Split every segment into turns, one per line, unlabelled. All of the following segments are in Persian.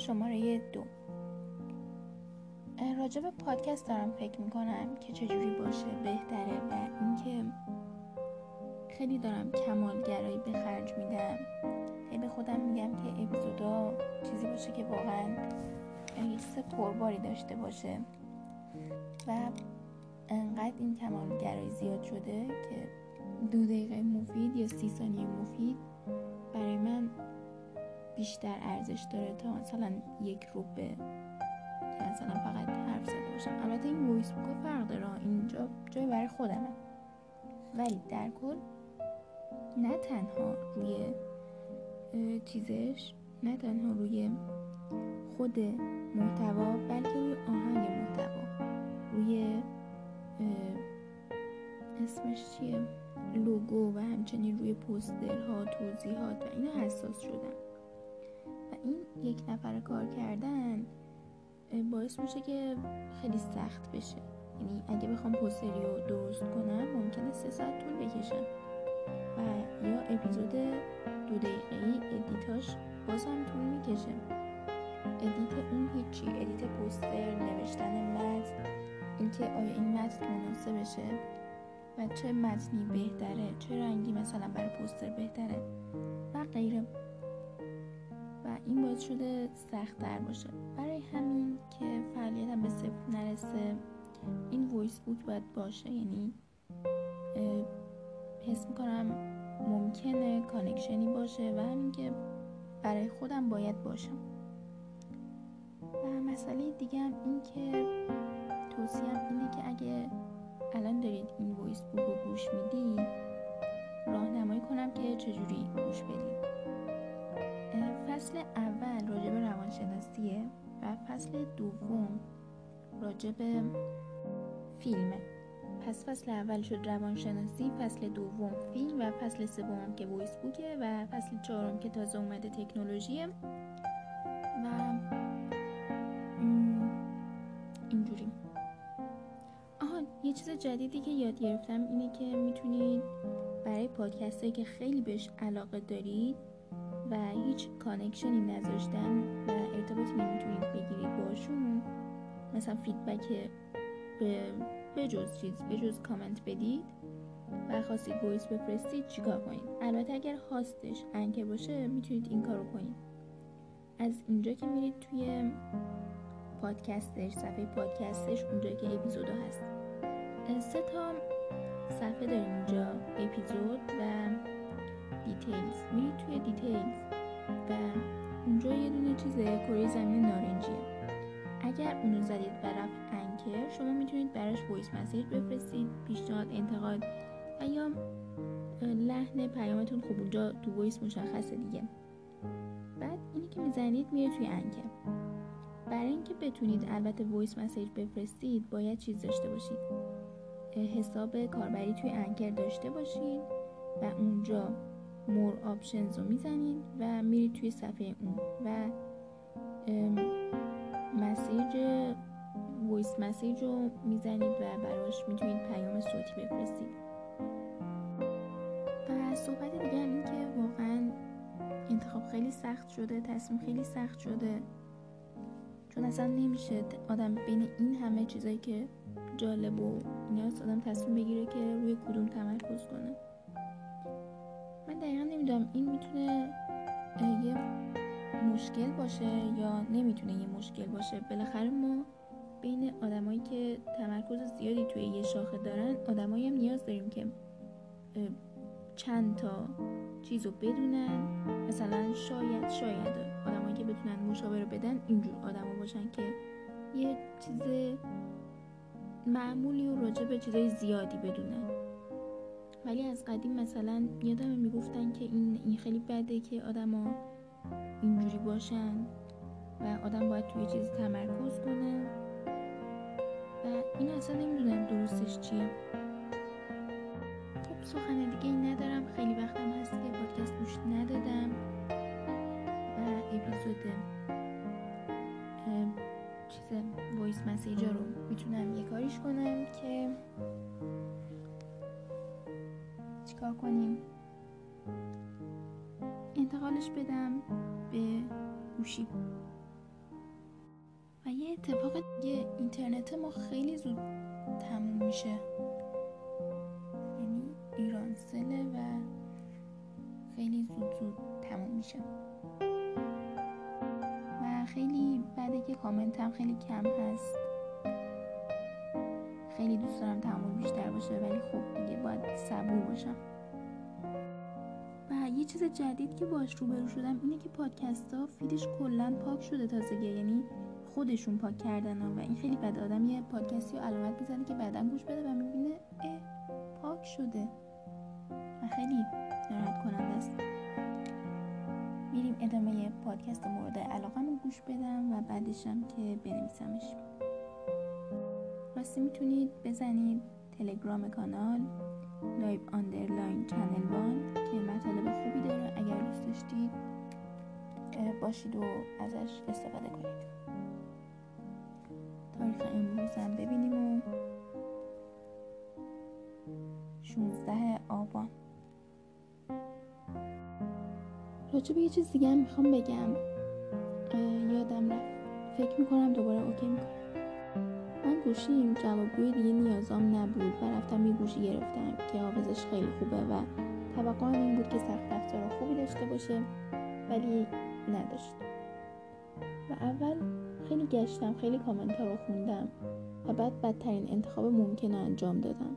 شماره دو. راجع به پادکست دارم فکر می‌کنم که چجوری باشه بهتره و اینکه خیلی دارم کمالگرایی به خرج میدم. خیلی به خودم میگم که اپیزودا چیزی باشه که واقعا یه چیز پرباری داشته باشه. و انقدر این کمالگرایی زیاد شده که دو دقیقه مفید یا سی ثانیه مفید برای من بیشتر ارزش داره تا مثلا یک روبه که مثلا فقط حرف زده باشم. البته این ویس بوک فرق داره. اینجا جای برای خودمه. ولی در کل نه تنها روی چیزش نه تنها روی خود محتوا بلکه روی آهنگ محتوا. روی اسمش چیه؟ لوگو و همچنین روی پوسترها توضیحات و اینا حساس شدم. این یک نفر کار کردن باعث میشه که خیلی سخت بشه. یعنی اگه بخوام پوستری رو درست کنم ممکنه سه ساعت طول بکشم و یا اپیزود دو دقیقه ای ادیتاش بازم طول می‌کشه. ادیت اون هیچی ادیت پوستر نوشتن متن اینکه آیا این متن مناسبشه و چه متنی بهتره چه رنگی مثلا برای پوستر بهتره و غیره. این باعث شده سختتر باشه. برای همین که فعالیتم به صفر نرسه این voice book باید باشه. یعنی حس می‌کنم ممکنه connection ی باشه و همین که برای خودم باید باشم. و مسئله دیگه هم این که توصیه‌ام اینه که اگه الان دارید این voice book رو گوش می‌دید راهنمایی کنم که چجوری گوش بدید. فصل اول راجع به روانشناسیه و فصل دوم راجع به فیلمه. پس فصل اول شد روانشناسی فصل دوم فیلم و فصل سوم که voice book ه و فصل چهارم که تازه اومده تکنولوژیه. و اینجوری. آها یه چیز جدیدی که یاد گرفتم اینه که می‌تونید برای پادکست که خیلی بهش علاقه دارید و هیچ connection ی نذاشتن و ارتباطی نمی‌تونید بگیرید باشون مثلا feedback به بجز چیز بجز کامنت بدید و خواستید voice بفرستید چیکار کنید؟ البته اگر host ش Anchor باشه می‌تونید این کارو کنید. از اینجا که میرید توی پادکستش صفحه پادکستش اونجا که اپیزودا هست. سه تا صفحه داریم اینجا. اونو زدید و رفت Anchor شما می‌تونید براش voice message بفرستید پیشنهاد انتقاد یا لحن پیامتون خوب اونجا تو voice مشخصه دیگه. بعد اینی که می‌زنید میره توی Anchor برای اینکه بتونید البته voice message بفرستید باید چیز داشته باشید. حساب کاربری توی Anchor داشته باشید و اونجا more options رو می‌زنید و میرید توی صفحه اون و message voice message رو می‌زنید و براش می‌تونید پیام صوتی بفرستید. و صحبت دیگه هم این که واقعا انتخاب خیلی سخت شده تصمیم خیلی سخت شده. چون اصلا نمیشه آدم بین این همه چیزایی که جالب و نیاز آدم تصمیم بگیره که روی کدوم تمرکز کنه. من دقیقا نمی‌دونم این می‌تونه یه مشکل باشه یا نمی‌تونه یه مشکل باشه بالاخره ما بین آدمایی که تمرکز زیادی توی یه شاخه دارن آدمایی هم نیاز داریم که چند تا چیز رو بدونن. مثلا شاید شاید آدمایی که بتونن مشاوره بدن اینجور آدما باشن که یه چیز معمولی و راجع به چیزای زیادی بدونن. ولی از قدیم مثلا یادم می‌گفتن که این خیلی بده که آدما اینجوری باشن و آدم باید توی چیزی تمرکز کنه. و این اصلا نمی‌دونم درستش چیه. خب سخن دیگه این ندارم. خیلی وقتم هست که پادکست گوش ندادم. و اپیزود چیز وایس مسیجا رو می‌تونم یه کاریش کنم که چیکار کنیم. انتقالش بدم. به گوشی و یه اتفاق دیگه اینترنت ما خیلی زود تموم میشه. یعنی ایرانسله و خیلی زود زود تموم میشه. و خیلی بعد که کامنت هم خیلی کم هست. خیلی دوست دارم تموم بیشتر باشه ولی خب دیگه باید صبور باشم. چیز جدید که باش روبرو شدم اینه که پادکست ها فیدش کلا پاک شده تازگی یعنی خودشون پاک کردن و این خیلی بد آدم یه پادکستی رو علامت می‌زنه که بعدا گوش بده و می‌بینه اه پاک شده. و خیلی ناراحت کننده است. میریم ادامه پادکست مورد علاقه رو گوش بدم و بعدشم که بنویسمش. راستی می‌تونید بزنید تلگرام کانال live underline channel one که مطالب دوست داشتید باشید و ازش استفاده کنید. تاریخ امروز هم ببینیم و 16 آبان. راجع به یه چیز دیگه هم می‌خوام بگم. یادم رفت. فکر می‌کنم دوباره اوکی می‌کنم. من گوشیم جوابگوی دیگه نیازام نبود و رفتم یه گوشی گرفتم که حافظش خیلی خوبه و توقعم این بود که سخت افزار خوبی داشته باشه ولی نداشت. و اول خیلی گشتم خیلی کامنت ها رو خوندم و بعد بدترین انتخاب ممکن انجام دادم.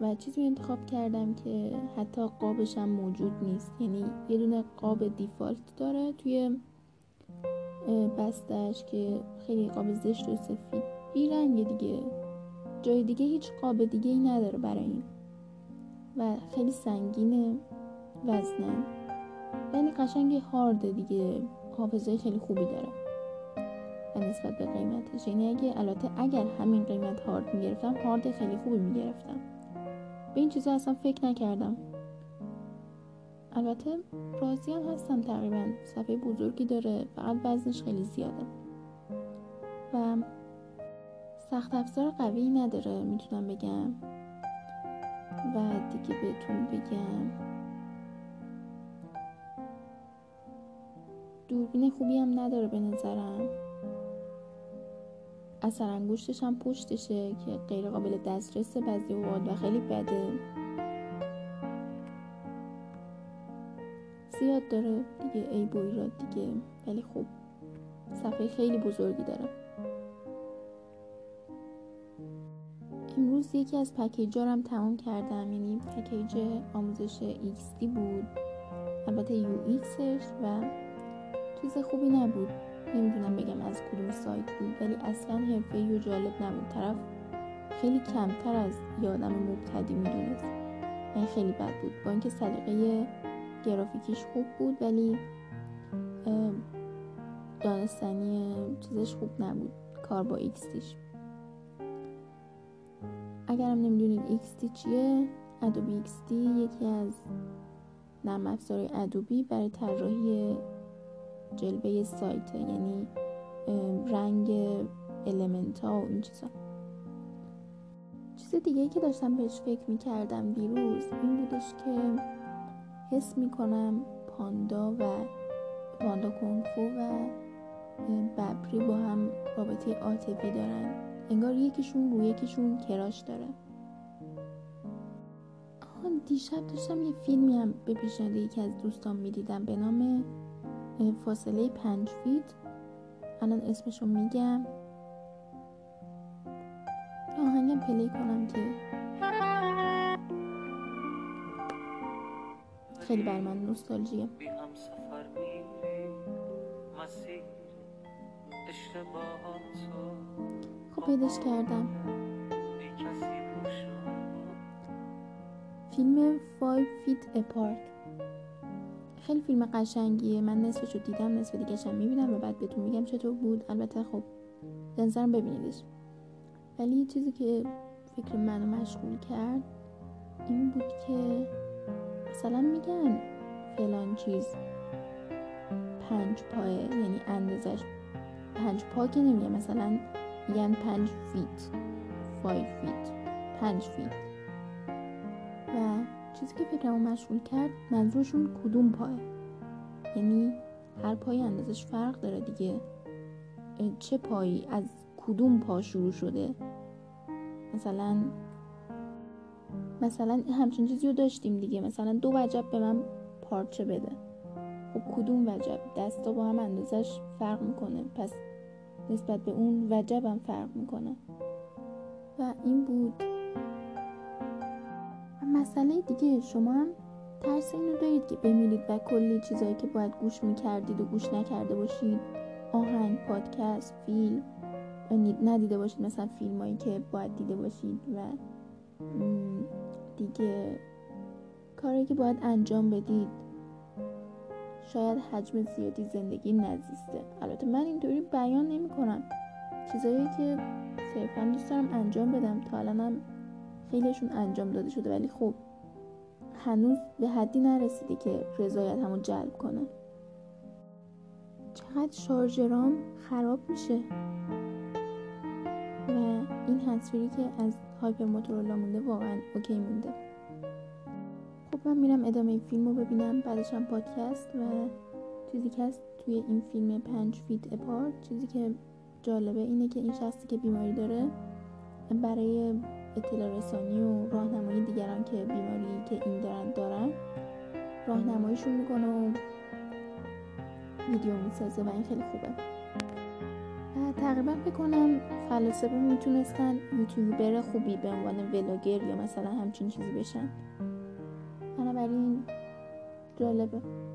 و چیزی انتخاب کردم که حتی قابش هم موجود نیست. یعنی یه دونه قاب دیفالت داره توی بستش که خیلی قاب زشت و سفید بی رنگ دیگه. جای دیگه هیچ قاب دیگه ای نداره برای این. و خیلی سنگینه وزنه. یعنی قشنگ هارد دیگه. حافظه خیلی خوبی داره. و نسبت به قیمتش. یعنی اگه البته اگر همین قیمت هارد می‌گرفتم هارد خیلی خوبی می‌گرفتم. به این چیزا اصلا فکر نکردم. البته راضی هم هستم تقریبا. صفحه بزرگی داره فقط وزنش خیلی زیاده. و سخت افزار قوی نداره می‌تونم بگم. و دیگه بهتون بگم. دوربین خوبی هم نداره به نظرم. اثر انگشتش هم پشتشه که غیر قابل دسترسه بعضی اوقات و خیلی بده. زیاد داره دیگه ای و ایراد دیگه. ولی خب صفحه خیلی بزرگی داره. امروز یکی از پکیجارم تمام کردم. یعنی پکیج آموزش XD بود. البته یو و چیز خوبی نبود. نمی‌دونم بگم از کدوم سایت بود ولی اصلا حرفه و جالب نبود. طرف خیلی کمتر از یه آدم مبتدی می‌دونست. یعنی خیلی بد بود. با اینکه سلیقه گرافیکیش خوب بود ولی دانستنی چیزش خوب نبود. کار با XDش اگرم نمی‌دونید XD چیه Adobe XD یکی از نرم افزار Adobe برای طراحی جلوه سایت یعنی رنگ element ها و این چیزا. چیز دیگه که داشتم بهش فکر می‌کردم دیروز این بودش که حس می‌کنم پاندا و پاندا کنفو و ببری با هم رابطه عاطفی دارن. انگار یکیشون رو یکیشون کراش داره. آن دیشب داشتم یه فیلمی هم به پیشنهاد یکی از دوستان می‌دیدم به نام فاصله پنج فیت. الان اسمشو میگم. آهنگم پلی کنم که خیلی بر من نوستالژیه. خب پیداش کردم. فیلم 5 فیت اپارت. خیلی فیلم قشنگیه. من نصفش رو دیدم نصف دیگه هم می‌بینم و بعد بهتون میگم چطور بود. البته خب نظرم ببینیدش. ولی یه چیزی که فکر منو مشغول کرد این بود که مثلا میگن فلان چیز پنج پایه یعنی اندازش پنج پا که نمیگه. مثلا میگن پنج feet. five feet. پنج feet. و چیزی که فکرمو مشغول کرد منظورشون کدوم پاه یعنی هر پای اندازش فرق داره دیگه. چه پایی از کدوم پا شروع شده؟ مثلا مثلا همچین چیزی رو داشتیم دیگه. مثلا دو وجب به من پارچه بده. خب کدوم وجب؟ دستا با هم اندازش فرق می‌کنه. پس نسبت به اون وجبم فرق می‌کنه. و این بود. و مسئله دیگه شما هم ترس اینو دارید که بمیرید و کلی چیزایی که باید گوش می‌کردید و گوش نکرده باشید. آهنگ پادکست فیلم. ندیده باشید مثلا فیلمایی که باید دیده باشید و دیگه کاری که باید انجام بدید. شاید حجم زیادی زندگی نزیسته. البته من اینطوری بیان نمی کنم چیزایی که صرفا دوست دارم انجام بدم. تا الانم خیلیشون انجام داده شده ولی خب هنوز به حدی نرسیده که رضایت همون جلب کنه چقدر شارژرام خراب میشه. و این تصویری که از hyper Motorola مونده واقعا OK مونده. خب من میرم ادامه فیلم رو ببینم بعدش هم پادکست و چیزی که هست توی این فیلم پنج feet apart چیزی که جالبه اینه که این شخصی که بیماری داره برای اطلاع رسانی و راهنمایی دیگران که بیماری که این دارن دارن راهنماییشون می‌کنه و ویدیو می‌سازه و این خیلی خوبه. تقریبا فکر کنم فلاسفه می‌تونستن یوتیوبر خوبی به عنوان ولاگر یا مثلا همچین چیزی بشن. بنابراین جالبه.